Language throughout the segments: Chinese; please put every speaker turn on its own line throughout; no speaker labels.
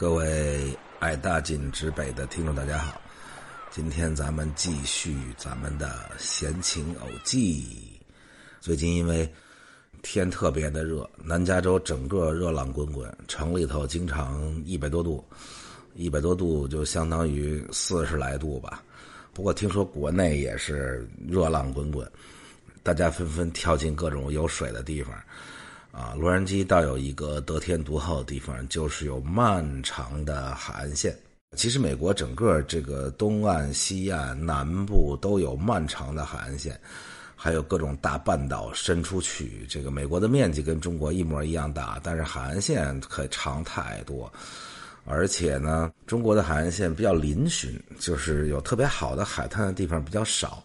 各位爱大紧直北的听众，大家好！今天咱们继续咱们的闲情偶记。最近因为天特别的热，南加州整个热浪滚滚，城里头经常一百多度，一百多度就相当于四十来度吧。不过听说国内也是热浪滚滚，大家纷纷跳进各种有水的地方。啊，洛杉矶倒有一个得天独厚的地方，就是有漫长的海岸线。其实美国整个这个东岸、西岸、南部都有漫长的海岸线，还有各种大半岛伸出去。这个美国的面积跟中国一模一样大，但是海岸线可长太多。而且呢，中国的海岸线比较嶙峋，就是有特别好的海滩的地方比较少。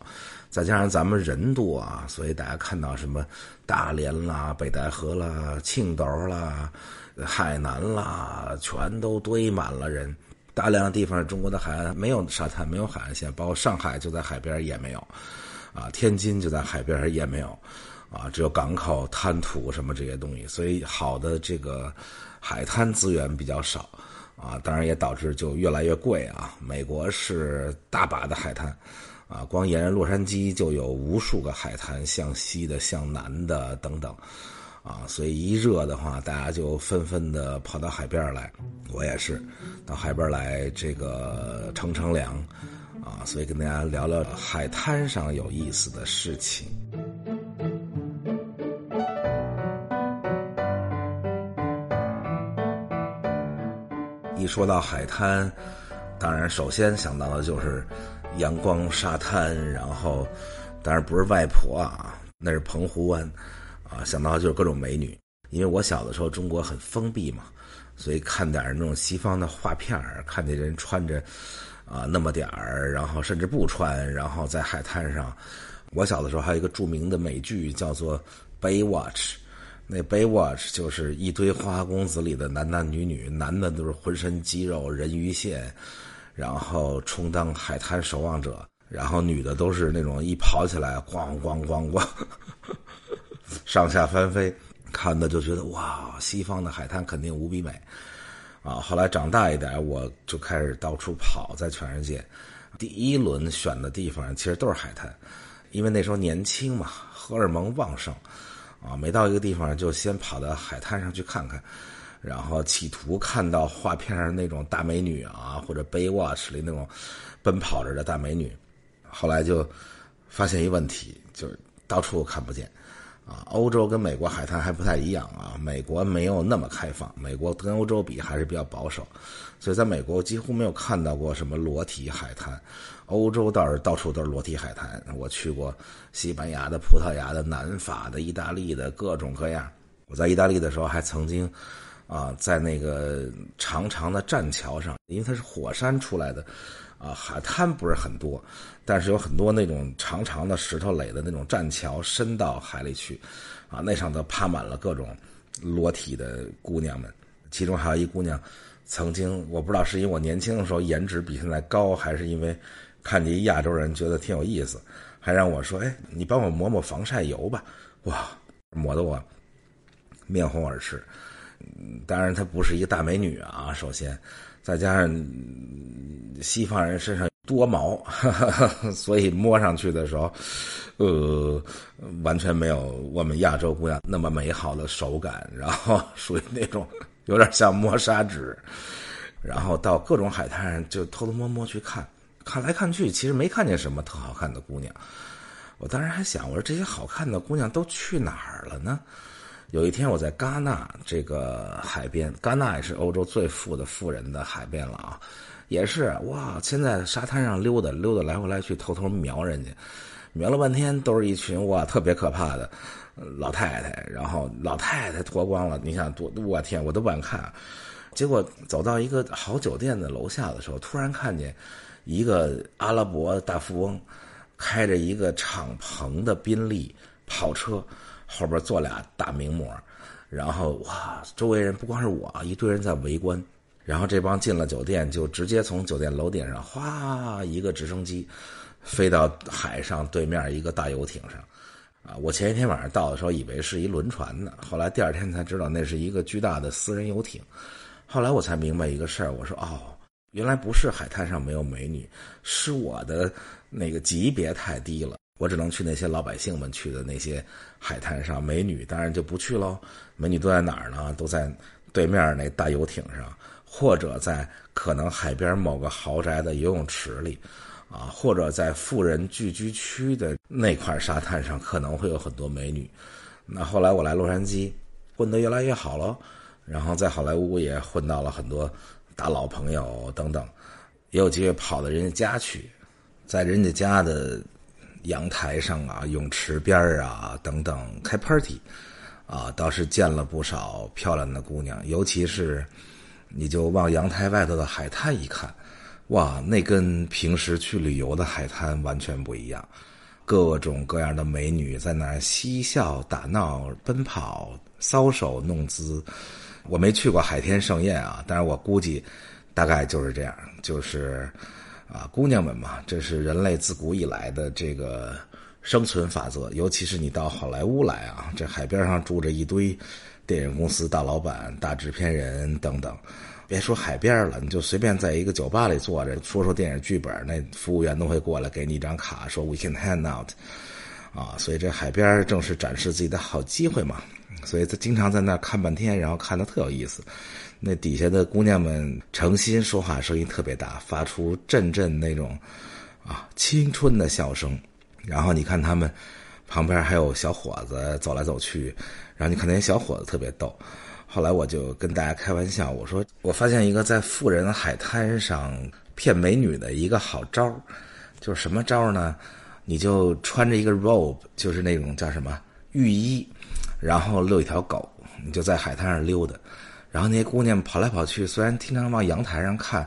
再加上咱们人多啊，所以大家看到什么大连啦、北戴河啦、青岛啦、海南啦，全都堆满了人。大量的地方，中国的海岸没有沙滩，没有海岸线，包括上海就在海边也没有，啊，天津就在海边也没有，啊，只有港口、滩涂什么这些东西，所以好的这个海滩资源比较少，啊，当然也导致就越来越贵啊。美国是大把的海滩。啊，光沿着洛杉矶就有无数个海滩，向西的、向南的等等，啊，所以一热的话，大家就纷纷的跑到海边来。我也是，到海边来这个乘乘凉，啊，所以跟大家聊聊海滩上有意思的事情。一说到海滩，当然首先想到的就是。阳光沙滩，然后当然不是外婆啊，那是澎湖湾，啊，想到就是各种美女。因为我小的时候中国很封闭嘛，所以看点那种西方的画片看见人穿着啊那么点儿，然后甚至不穿，然后在海滩上。我小的时候还有一个著名的美剧叫做《Baywatch》，那《Baywatch》就是一堆花花公子里的男男女女，男的都是浑身肌肉、人鱼线。然后充当海滩守望者，然后女的都是那种一跑起来咣咣咣咣，上下翻飞，看的就觉得哇，西方的海滩肯定无比美，啊！后来长大一点，我就开始到处跑，在全世界，第一轮选的地方其实都是海滩，因为那时候年轻嘛，荷尔蒙旺盛，啊，每到一个地方就先跑到海滩上去看看。然后企图看到画片上那种大美女啊，或者《Baywatch》里那种奔跑着的大美女，后来就发现一问题，就是到处看不见。啊，欧洲跟美国海滩还不太一样啊，美国没有那么开放，美国跟欧洲比还是比较保守，所以在美国几乎没有看到过什么裸体海滩。欧洲倒是到处都是裸体海滩，我去过西班牙的、葡萄牙的、南法的、意大利的各种各样。我在意大利的时候还曾经。啊，在那个长长的栈桥上，因为它是火山出来的，啊，海滩不是很多，但是有很多那种长长的石头垒的那种栈桥，伸到海里去，啊，那上头趴满了各种裸体的姑娘们，其中还有一姑娘，曾经我不知道是因为我年轻的时候颜值比现在高，还是因为看见亚洲人觉得挺有意思，还让我说，哎，你帮我抹抹防晒油吧，哇，抹得我面红耳赤。嗯当然，她不是一个大美女啊。首先，再加上西方人身上多毛，所以摸上去的时候，呃，完全没有我们亚洲姑娘那么美好的手感。然后属于那种有点像摸砂纸。然后到各种海滩上就偷偷摸摸去看，看来看去，其实没看见什么特好看的姑娘。我当时还想，我说这些好看的姑娘都去哪儿了呢？有一天我在戛纳这个海边，戛纳也是欧洲最富的富人的海边了啊，也是哇！现在沙滩上溜达溜达来回来去，偷偷瞄人家，瞄了半天都是一群哇特别可怕的老太太，然后老太太脱光了，你想多我天我都不敢看。结果走到一个好酒店的楼下的时候，突然看见一个阿拉伯大富翁开着一个敞篷的宾利跑车。后边坐俩大名模，然后哇，周围人不光是我，一堆人在围观。然后这帮进了酒店，就直接从酒店楼顶上哗一个直升机飞到海上对面一个大游艇上。啊，我前一天晚上到的时候以为是一轮船呢，后来第二天才知道那是一个巨大的私人游艇。后来我才明白一个事儿，我说哦，原来不是海滩上没有美女，是我的那个级别太低了，我只能去那些老百姓们去的那些海滩上，美女当然就不去喽。美女都在哪儿呢？都在对面那大游艇上，或者在可能海边某个豪宅的游泳池里，啊，或者在富人聚居区的那块沙滩上，可能会有很多美女。那后来我来洛杉矶，混得越来越好了。然后在好莱坞也混到了很多大佬朋友等等，也有机会跑到人家家去，在人家家的阳台上啊、泳池边啊等等开 party，啊，倒是见了不少漂亮的姑娘。尤其是你就往阳台外头的海滩一看，哇，那跟平时去旅游的海滩完全不一样，各种各样的美女在那儿嬉笑打闹、奔跑、搔首弄姿。我没去过海天盛宴啊，但是我估计，大概就是这样，就是，啊，姑娘们嘛，这是人类自古以来的这个生存法则。尤其是你到好莱坞来啊，这海边上住着一堆电影公司大老板、大制片人等等。别说海边了，你就随便在一个酒吧里坐着说说电影剧本，那服务员都会过来给你一张卡，说 We can hang out。啊，所以这海边正是展示自己的好机会嘛。所以他经常在那看半天，然后看的特有意思。那底下的姑娘们诚心说话，声音特别大，发出阵阵那种啊青春的笑声。然后你看他们旁边还有小伙子走来走去，然后你看那些小伙子特别逗。后来我就跟大家开玩笑，我说我发现一个在富人海滩上骗美女的一个好招就是什么招呢？你就穿着一个 robe，就是那种叫什么浴衣。然后遛一条狗，你就在海滩上溜达，然后那些姑娘跑来跑去，虽然经常往阳台上看，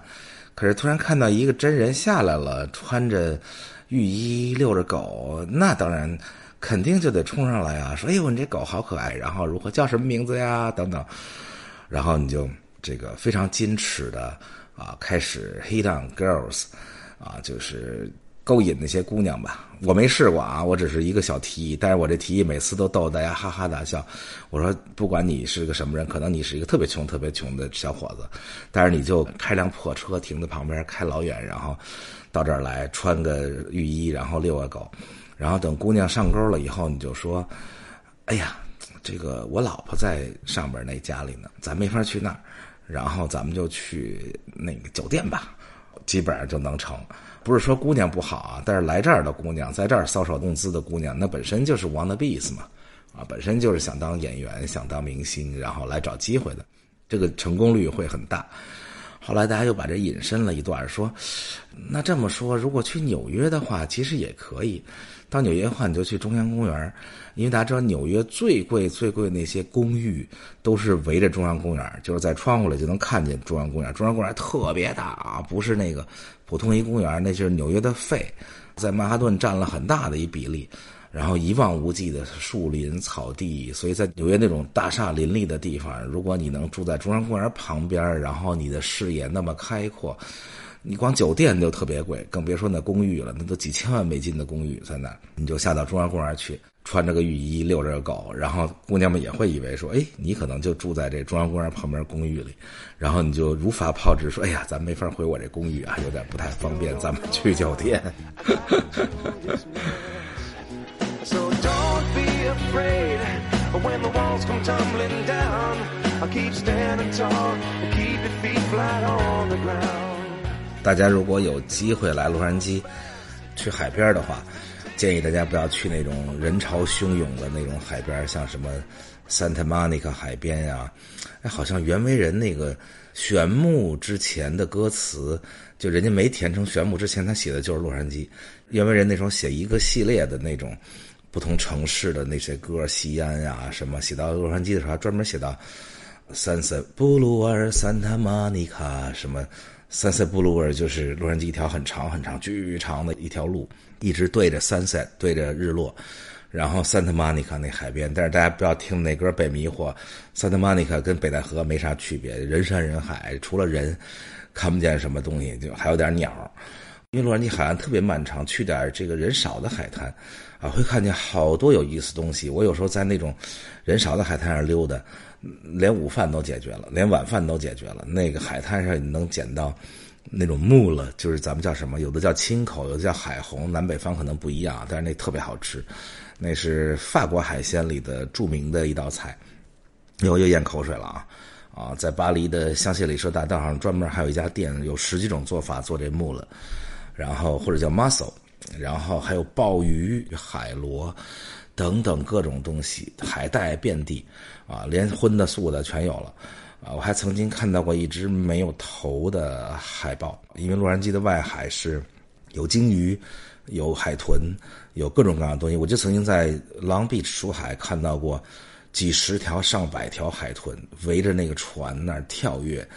可是突然看到一个真人下来了，穿着浴衣遛着狗，那当然肯定就得冲上来啊，说：“哎呦，你这狗好可爱！”然后如何叫什么名字呀？等等，然后你就这个非常矜持的啊，开始 hit on girls，啊，就是。勾引那些姑娘吧，我没试过啊，我只是一个小提议，但是我这提议每次都逗大家哈哈大笑。我说，不管你是个什么人，可能你是一个特别穷、特别穷的小伙子，但是你就开辆破车停在旁边，开老远，然后到这儿来，穿个浴衣，然后遛个狗，然后等姑娘上钩了以后，你就说：“哎呀，这个我老婆在上边那家里呢，咱没法去那儿，然后咱们就去那个酒店吧，基本上就能成。”不是说姑娘不好啊，但是来这儿的姑娘，在这儿搔首弄姿的姑娘，那本身就是 wannabes 嘛，啊，本身就是想当演员、想当明星，然后来找机会的，这个成功率会很大。后来大家又把这引申了一段，说，那这么说，如果去纽约的话，其实也可以。到纽约的话，你就去中央公园，因为大家知道纽约最贵最贵那些公寓都是围着中央公园，就是在窗户里就能看见中央公园。中央公园特别大啊，不是那个普通一公园，那就是纽约的肺，在曼哈顿占了很大的一比例，然后一望无际的树林草地，所以在纽约那种大厦林立的地方，如果你能住在中央公园旁边，然后你的视野那么开阔。你光酒店就特别贵，更别说那公寓了，那都几千万美金的公寓在那，你就下到中央公园去，穿着个浴衣遛着狗，然后姑娘们也会以为说，哎，你可能就住在这中央公园旁边公寓里，然后你就如法炮制说，哎呀，咱没法回我这公寓啊，有点不太方便，咱们去酒店。大家如果有机会来洛杉矶，去海边的话，建议大家不要去那种人潮汹涌的那种海边，像什么 Santa Monica 海边呀。哎，好像袁惟仁那个玄木之前的歌词，就人家没填成玄木之前，他写的就是洛杉矶。袁惟仁那时候写一个系列的那种不同城市的那些歌，西安呀什么，写到洛杉矶的时候还，专门写到 Sunset Boulevard Santa Monica 什么。Sunset Boulevard 就是洛杉矶一条很长很长、巨长的一条路，一直对着 Sunset 对着日落，然后 Santa Monica 那海边。但是大家不要听那歌被迷惑，Santa Monica 跟北戴河没啥区别，人山人海，除了人看不见什么东西，就还有点鸟。因为洛杉矶海岸特别漫长，去点这个人少的海滩，啊，会看见好多有意思东西。我有时候在那种人少的海滩上溜达，连午饭都解决了，连晚饭都解决了。那个海滩上你能捡到那种木了，就是咱们叫什么？有的叫青口，有的叫海虹，南北方可能不一样，但是那特别好吃。那是法国海鲜里的著名的一道菜。又又咽口水了啊！啊，在巴黎的香榭里舍大道上，专门还有一家店，有十几种做法做这木了。然后或者叫 mussel，然后还有鲍鱼、海螺等等各种东西，海带遍地，啊，连荤的素的全有了，啊，我还曾经看到过一只没有头的海豹，因为洛杉矶的外海是有鲸鱼、有海豚、有各种各样的东西，我就曾经在 Long Beach 出海看到过几十条、上百条海豚围着那个船那儿跳跃，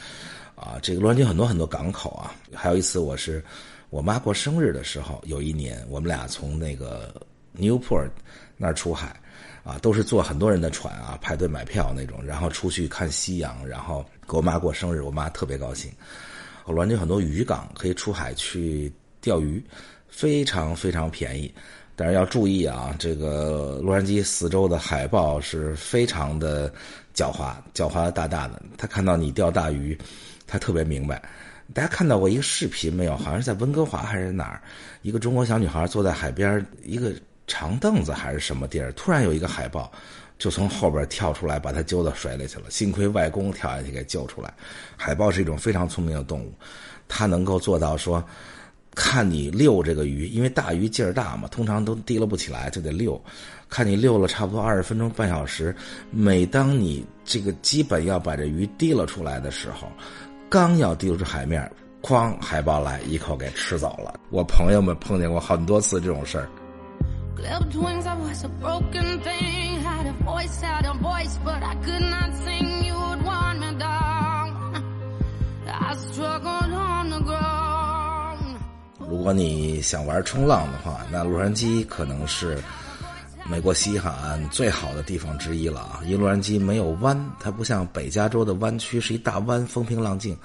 啊，这个洛杉矶很多很多港口啊，还有一次我是。我妈过生日的时候，有一年我们俩从那个 Newport 那儿出海，啊，都是坐很多人的船啊，排队买票那种，然后出去看夕阳，然后给我妈过生日，我妈特别高兴。洛杉矶很多渔港可以出海去钓鱼，非常非常便宜，但是要注意啊，这个洛杉矶四周的海豹是非常的狡猾，狡猾的大大的，他看到你钓大鱼，他特别明白。大家看到过一个视频没有？好像是在温哥华还是哪儿，一个中国小女孩坐在海边一个长凳子还是什么地儿，突然有一个海豹就从后边跳出来，把她揪到水里去了。幸亏外公跳下去给救出来。海豹是一种非常聪明的动物，它能够做到说，看你遛这个鱼，因为大鱼劲儿大嘛，通常都提了不起来，就得遛。看你遛了差不多二十分钟半小时，每当你这个基本要把这鱼提了出来的时候。刚要丢出海面，哐！海豹来一口给吃走了。我朋友们碰见过很多次这种事儿。如果你想玩冲浪的话，那洛杉矶可能是。美国西海岸最好的地方之一了啊！因为洛杉矶没有湾，它不像北加州的湾区是一大湾，风平浪静。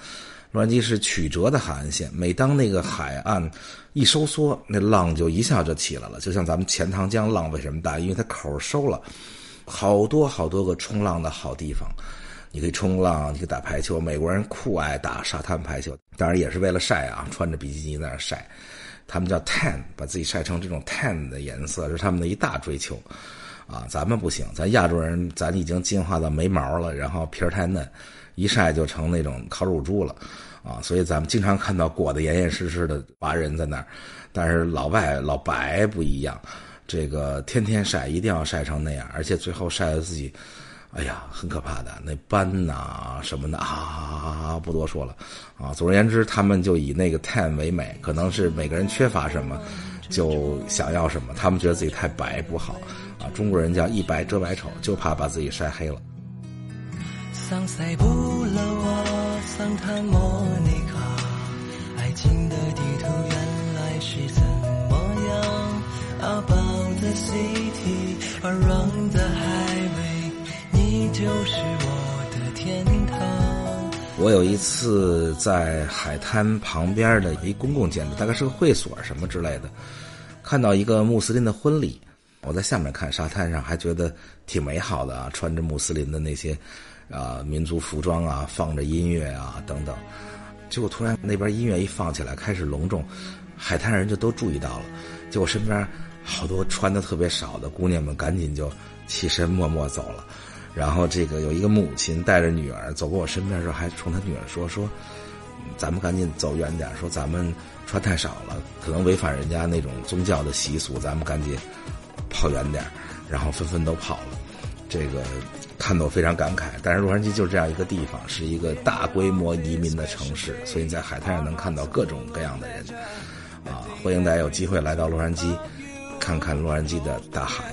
洛杉矶是曲折的海岸线，每当那个海岸一收缩，那浪就一下就起来了。就像咱们钱塘江浪为什么大？因为它口收了，好多好多个冲浪的好地方，你可以冲浪，你可以打排球。美国人酷爱打沙滩排球，当然也是为了晒啊，穿着比基尼在那晒。他们叫 tan，把自己晒成这种 tan 的颜色是他们的一大追求，啊，咱们不行，咱亚洲人咱已经进化到没毛了，然后皮儿太嫩，一晒就成那种烤乳猪了，啊，所以咱们经常看到裹得严严实实的华人在那儿，但是老外老白不一样，这个天天晒一定要晒成那样，而且最后晒的自己。哎呀，很可怕的那斑呐什么的啊，不多说了啊。总而言之，他们就以那个 tan 为美，可能是每个人缺乏什么，就想要什么。他们觉得自己太白不好啊。中国人叫一白遮百丑，就怕把自己晒黑了。桑塞布勒瓦桑塔莫尼卡，爱情的地图原来是怎么样？About the city around the highway。就是我的天堂。我有一次在海滩旁边的一公共建筑，大概是个会所什么之类的，看到一个穆斯林的婚礼。我在下面看沙滩上，还觉得挺美好的啊，穿着穆斯林的那些啊民族服装啊，放着音乐啊等等。结果突然那边音乐一放起来，开始隆重，海滩人就都注意到了。结果身边好多穿的特别少的姑娘们，赶紧就起身默默走了。然后这个有一个母亲带着女儿走过我身边的时候，还冲她女儿说：“说，咱们赶紧走远点，说咱们穿太少了，可能违反人家那种宗教的习俗，咱们赶紧跑远点。”然后纷纷都跑了。这个看得我非常感慨。但是洛杉矶就是这样一个地方，是一个大规模移民的城市，所以你在海滩上能看到各种各样的人。啊，欢迎大家有机会来到洛杉矶，看看洛杉矶的大海。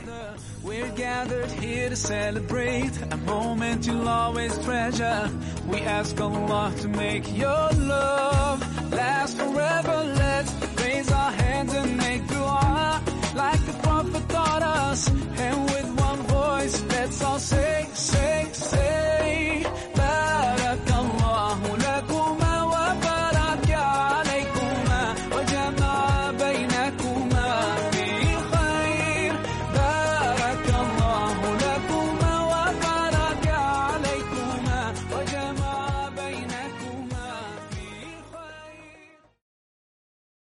Gathered here to celebrate a moment you'll always treasure. We ask Allah to make your love last forever.